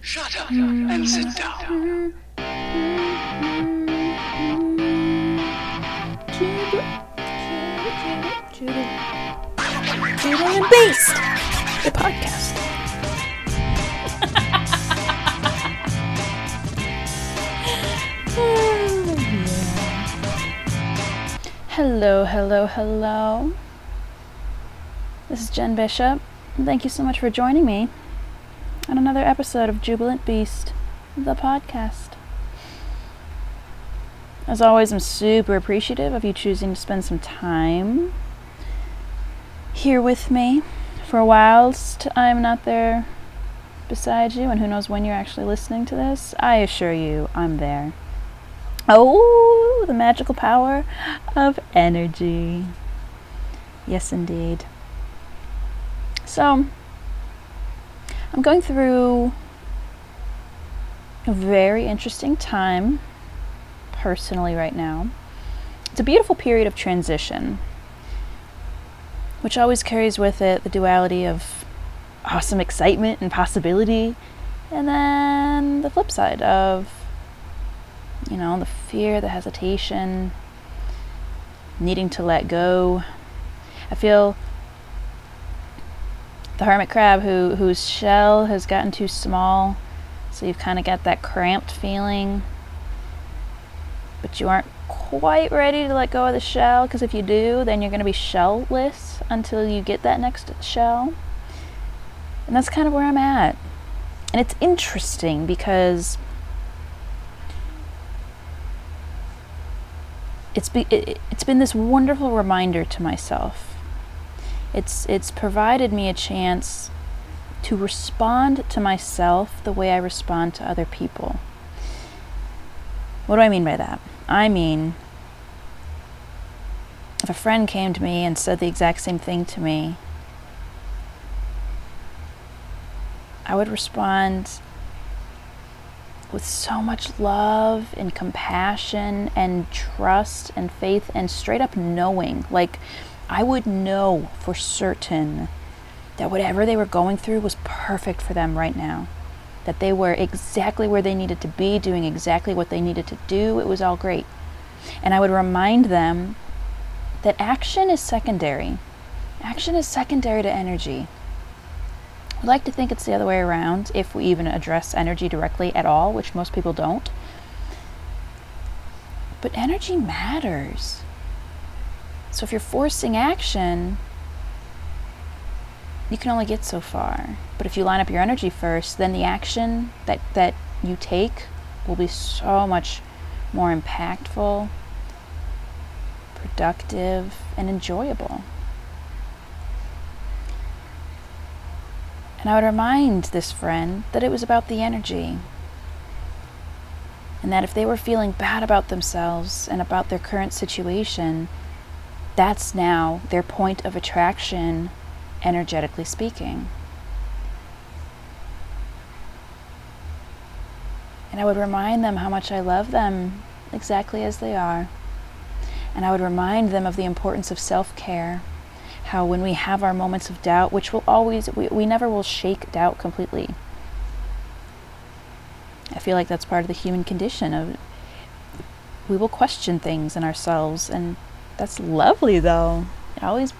Shut up and sit down. Jubilant Beast, the podcast. Hello, hello, hello. This is Jen Bishop, thank you so much for joining me on another episode of Jubilant Beast, the podcast. As always, I'm super appreciative of you choosing to spend some time here with me for whilst I'm not there beside you, and who knows when you're actually listening to this. I assure you, I'm there. Oh, the magical power of energy. Yes, indeed. So, I'm going through a very interesting time personally right now. It's a beautiful period of transition, which always carries with it the duality of awesome excitement and possibility, and then the flip side of, you know, the fear, the hesitation, needing to let go. I feel the hermit crab who whose shell has gotten too small, so you've kind of got that cramped feeling, but you aren't quite ready to let go of the shell because if you do, then you're going to be shellless until you get that next shell. And that's kind of where I'm at. And it's interesting because it's be, it, it's been this wonderful reminder to myself it's it's provided me a chance to respond to myself the way I respond to other people. What do I mean by that? I mean if a friend came to me and said the exact same thing to me, I would respond with so much love and compassion and trust and faith and straight up knowing. Like, I would know for certain that whatever they were going through was perfect for them right now. That they were exactly where they needed to be, doing exactly what they needed to do. It was all great. And I would remind them that action is secondary. Action is secondary to energy. I like to think it's the other way around if we even address energy directly at all, which most people don't. But energy matters. So if you're forcing action, you can only get so far. But if you line up your energy first, then the action that, that you take will be so much more impactful, productive, and enjoyable. And I would remind this friend that it was about the energy. And that if they were feeling bad about themselves and about their current situation, that's now their point of attraction, energetically speaking. And I would remind them how much I love them exactly as they are. And I would remind them of the importance of self care. How, when we have our moments of doubt, which will always, we, we never will shake doubt completely. I feel like that's part of the human condition of we will question things in ourselves and that's lovely, though. It always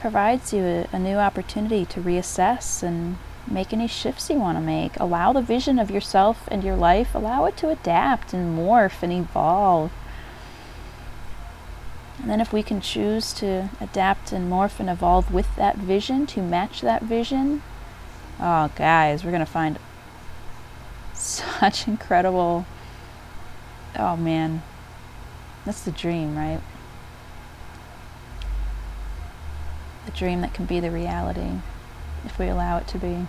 provides you a, a new opportunity to reassess and make any shifts you want to make. Allow the vision of yourself and your life, allow it to adapt and morph and evolve. And then, if we can choose to adapt and morph and evolve with that vision to match that vision, oh, guys, we're going to find such incredible. Oh, man. That's the dream, right? the dream that can be the reality if we allow it to be.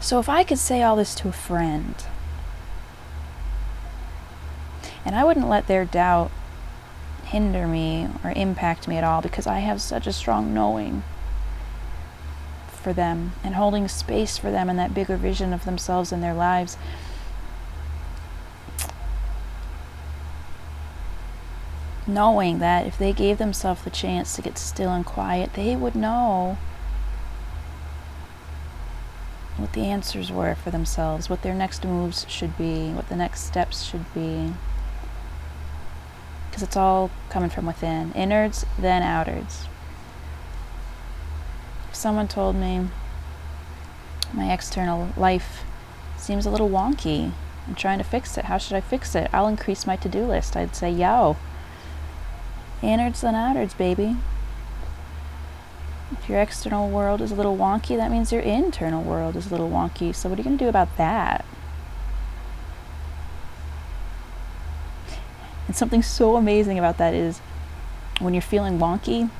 So, if I could say all this to a friend, and I wouldn't let their doubt hinder me or impact me at all because I have such a strong knowing for them and holding space for them and that bigger vision of themselves and their lives knowing that if they gave themselves the chance to get still and quiet, they would know what the answers were for themselves, what their next moves should be, what the next steps should be. Because it's all coming from within innards, then outards. If someone told me my external life seems a little wonky, I'm trying to fix it, how should I fix it? I'll increase my to do list. I'd say, yo, innards, then outards, baby. If your external world is a little wonky, that means your internal world is a little wonky. So, what are you going to do about that? And something so amazing about that is when you're feeling wonky,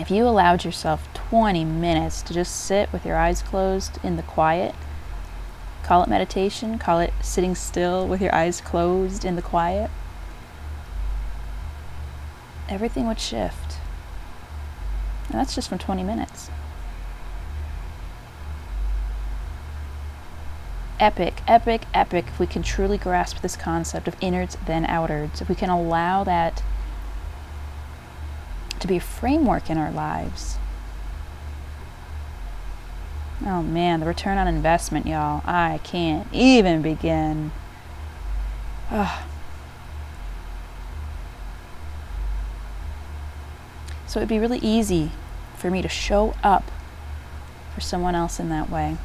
if you allowed yourself 20 minutes to just sit with your eyes closed in the quiet, call it meditation, call it sitting still with your eyes closed in the quiet, everything would shift. And that's just from 20 minutes. Epic, epic, epic if we can truly grasp this concept of innards then outards, if we can allow that to be a framework in our lives. Oh man, the return on investment, y'all. I can't even begin. Ugh. So it'd be really easy for me to show up for someone else in that way.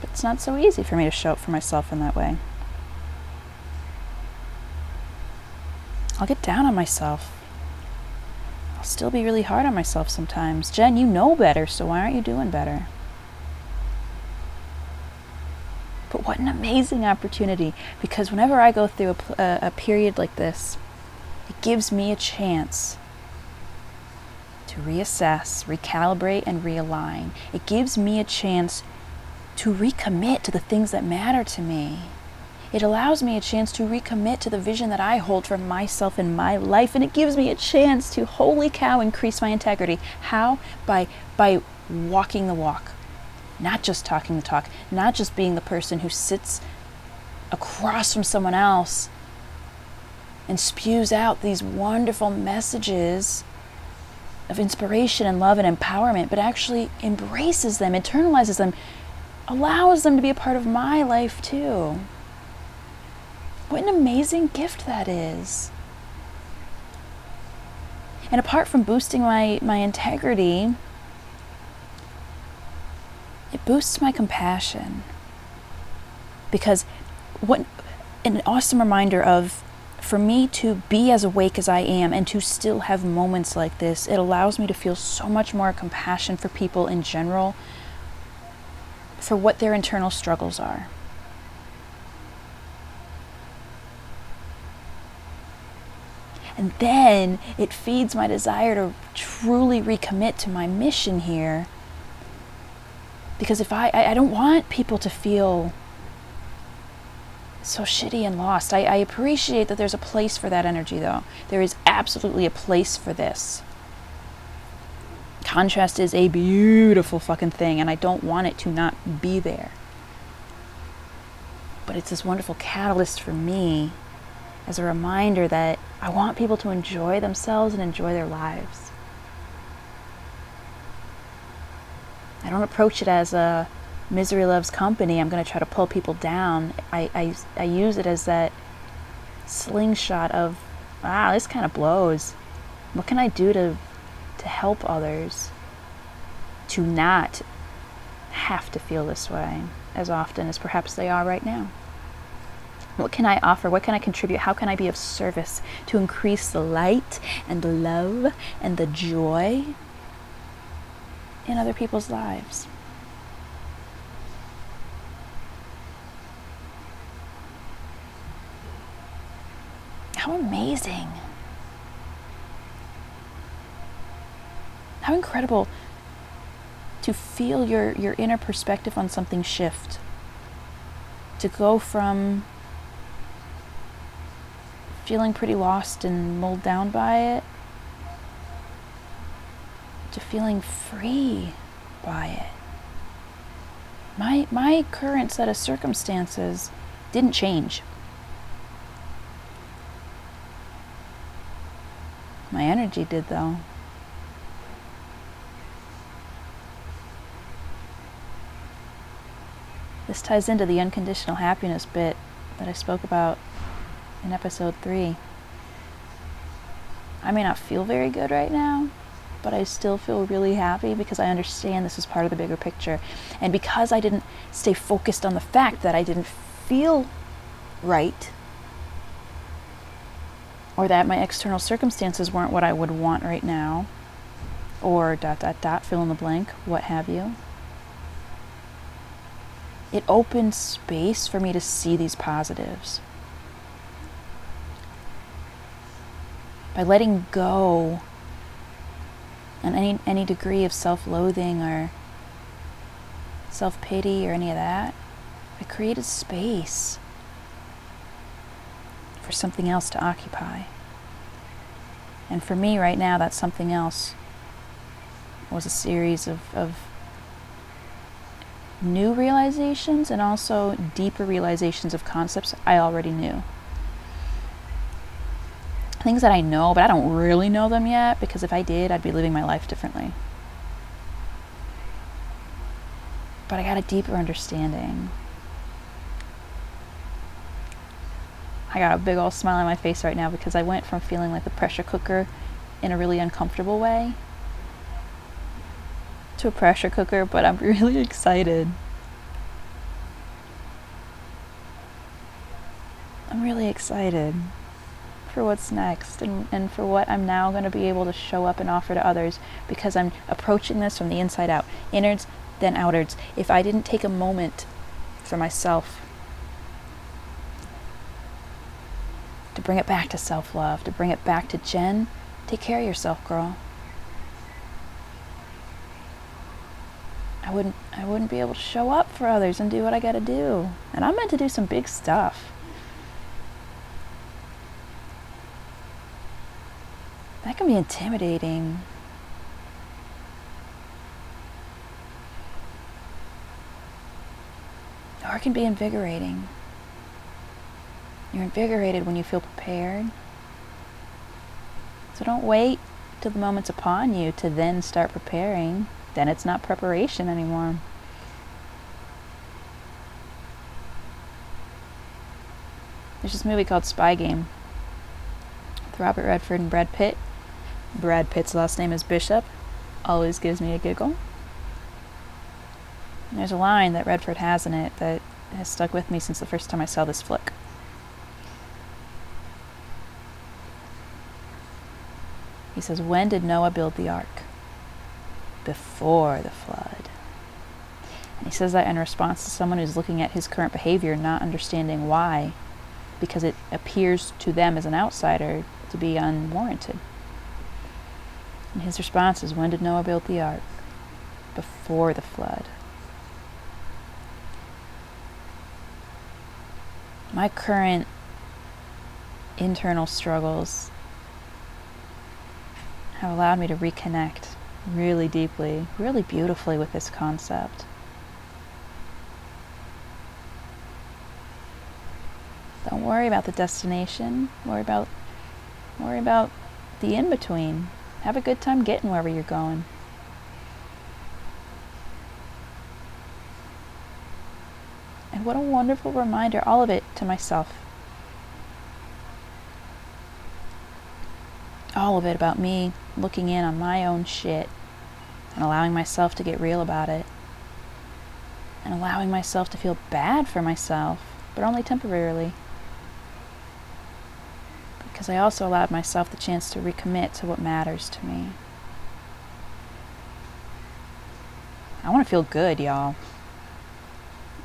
But it's not so easy for me to show up for myself in that way. I'll get down on myself. I'll still be really hard on myself sometimes. Jen, you know better, so why aren't you doing better? But what an amazing opportunity because whenever I go through a, a, uh, a period like this, it gives me a chance to reassess, recalibrate, and realign. It gives me a chance to recommit to the things that matter to me. It allows me a chance to recommit to the vision that I hold for myself in my life, and it gives me a chance to, holy cow, increase my integrity. How? By, by walking the walk, not just talking the talk, not just being the person who sits across from someone else and spews out these wonderful messages of inspiration and love and empowerment, but actually embraces them, internalizes them, allows them to be a part of my life too. What an amazing gift that is. And apart from boosting my, my integrity, it boosts my compassion. Because what an awesome reminder of for me to be as awake as I am and to still have moments like this, it allows me to feel so much more compassion for people in general, for what their internal struggles are. And then it feeds my desire to truly recommit to my mission here. Because if I, I, don't want people to feel so shitty and lost. I, I appreciate that there's a place for that energy, though. There is absolutely a place for this. Contrast is a beautiful fucking thing, and I don't want it to not be there. But it's this wonderful catalyst for me as a reminder that I want people to enjoy themselves and enjoy their lives. I don't approach it as a misery loves company, I'm going to try to pull people down. I, I, I use it as that slingshot of, ah, this kind of blows. What can I do to, to help others to not have to feel this way as often as perhaps they are right now? What can I offer? What can I contribute? How can I be of service to increase the light and the love and the joy in other people's lives? How amazing! How incredible to feel your, your inner perspective on something shift. To go from feeling pretty lost and mulled down by it to feeling free by it. My, my current set of circumstances didn't change. My energy did though. This ties into the unconditional happiness bit that I spoke about in episode 3. I may not feel very good right now, but I still feel really happy because I understand this is part of the bigger picture. And because I didn't stay focused on the fact that I didn't feel right, or that my external circumstances weren't what I would want right now, or dot dot dot, fill in the blank, what have you. It opened space for me to see these positives. By letting go and any any degree of self-loathing or self-pity or any of that, I created space for something else to occupy. And for me right now, that something else was a series of, of new realizations and also deeper realizations of concepts I already knew. Things that I know, but I don't really know them yet because if I did, I'd be living my life differently. But I got a deeper understanding. I got a big old smile on my face right now because I went from feeling like the pressure cooker in a really uncomfortable way to a pressure cooker, but I'm really excited. I'm really excited for what's next and, and for what I'm now going to be able to show up and offer to others because I'm approaching this from the inside out. Innards, then outards. If I didn't take a moment for myself to bring it back to self love, to bring it back to Jen. Take care of yourself, girl. I wouldn't I wouldn't be able to show up for others and do what I got to do. And I'm meant to do some big stuff. That can be intimidating. Or it can be invigorating. You're invigorated when you feel prepared. So don't wait till the moment's upon you to then start preparing. Then it's not preparation anymore. There's this movie called Spy Game with Robert Redford and Brad Pitt. Brad Pitt's last name is Bishop. Always gives me a giggle. There's a line that Redford has in it that has stuck with me since the first time I saw this flick. He says, When did Noah build the ark? Before the flood. And he says that in response to someone who's looking at his current behavior, not understanding why, because it appears to them as an outsider to be unwarranted. And his response is, When did Noah build the ark? Before the flood. My current internal struggles have allowed me to reconnect really deeply, really beautifully with this concept. Don't worry about the destination. Worry about worry about the in between. Have a good time getting wherever you're going. And what a wonderful reminder, all of it to myself. All of it about me looking in on my own shit and allowing myself to get real about it and allowing myself to feel bad for myself, but only temporarily. Because I also allowed myself the chance to recommit to what matters to me. I want to feel good, y'all.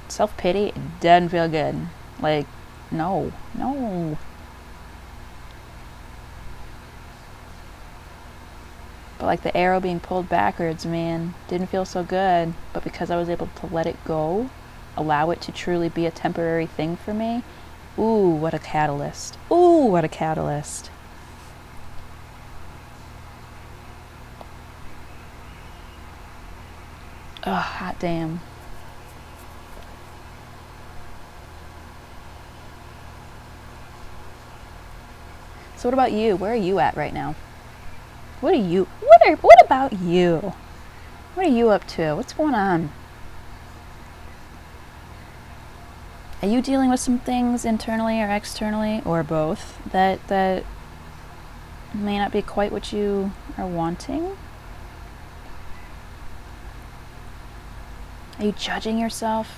Self pity doesn't feel good. Like, no, no. But like the arrow being pulled backwards, man, didn't feel so good. But because I was able to let it go, allow it to truly be a temporary thing for me, ooh, what a catalyst. Ooh, what a catalyst. Oh, hot damn. So, what about you? Where are you at right now? What are you? What are? What about you? What are you up to? What's going on? Are you dealing with some things internally or externally or both that that may not be quite what you are wanting? Are you judging yourself?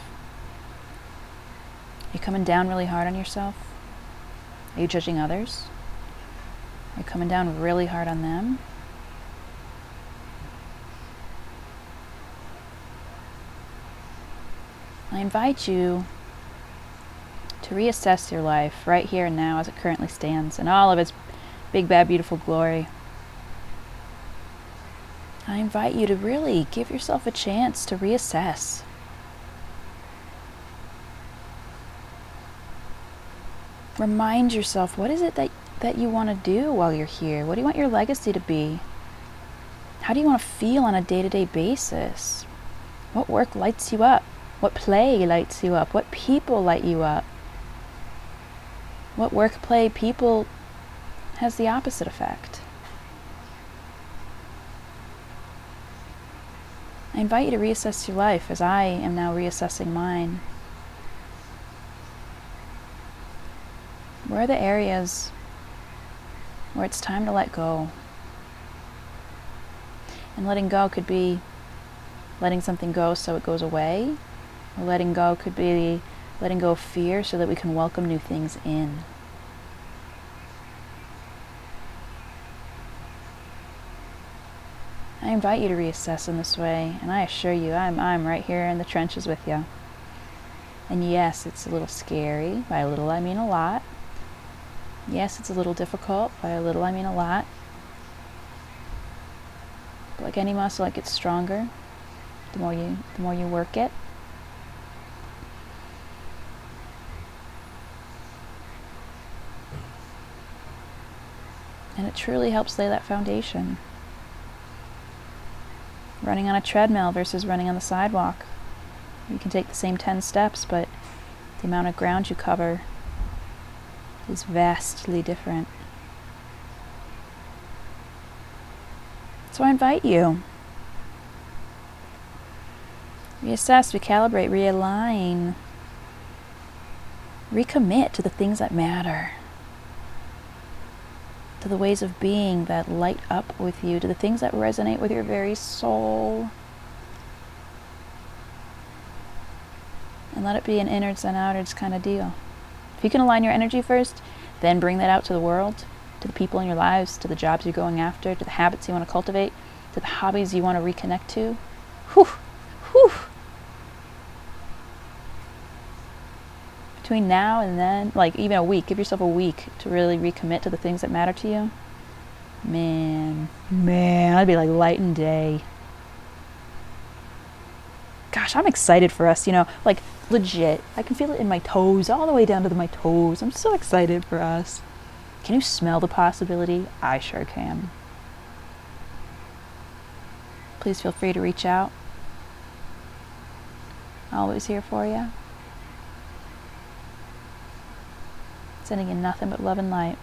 Are you coming down really hard on yourself? Are you judging others? Are coming down really hard on them? I invite you to reassess your life right here and now as it currently stands in all of its big, bad, beautiful glory. I invite you to really give yourself a chance to reassess. Remind yourself what is it that, that you want to do while you're here? What do you want your legacy to be? How do you want to feel on a day to day basis? What work lights you up? What play lights you up? What people light you up? What work, play, people has the opposite effect? I invite you to reassess your life as I am now reassessing mine. Where are the areas where it's time to let go? And letting go could be letting something go so it goes away, or letting go could be letting go of fear so that we can welcome new things in. I invite you to reassess in this way, and I assure you, I'm, I'm right here in the trenches with you. And yes, it's a little scary. By a little, I mean a lot. Yes, it's a little difficult. By a little, I mean a lot. But like any muscle, it gets stronger the more you the more you work it. And it truly helps lay that foundation. Running on a treadmill versus running on the sidewalk. You can take the same 10 steps, but the amount of ground you cover is vastly different. So I invite you. Reassess, recalibrate, realign, recommit to the things that matter, to the ways of being that light up with you, to the things that resonate with your very soul. And let it be an innards and outards kind of deal. If you can align your energy first, then bring that out to the world, to the people in your lives, to the jobs you're going after, to the habits you want to cultivate, to the hobbies you want to reconnect to. Whew, whew. Between now and then, like even a week, give yourself a week to really recommit to the things that matter to you. Man, man, I'd be like light and day. Gosh, I'm excited for us, you know, like legit. I can feel it in my toes, all the way down to the, my toes. I'm so excited for us. Can you smell the possibility? I sure can. Please feel free to reach out. Always here for you. Sending you nothing but love and light.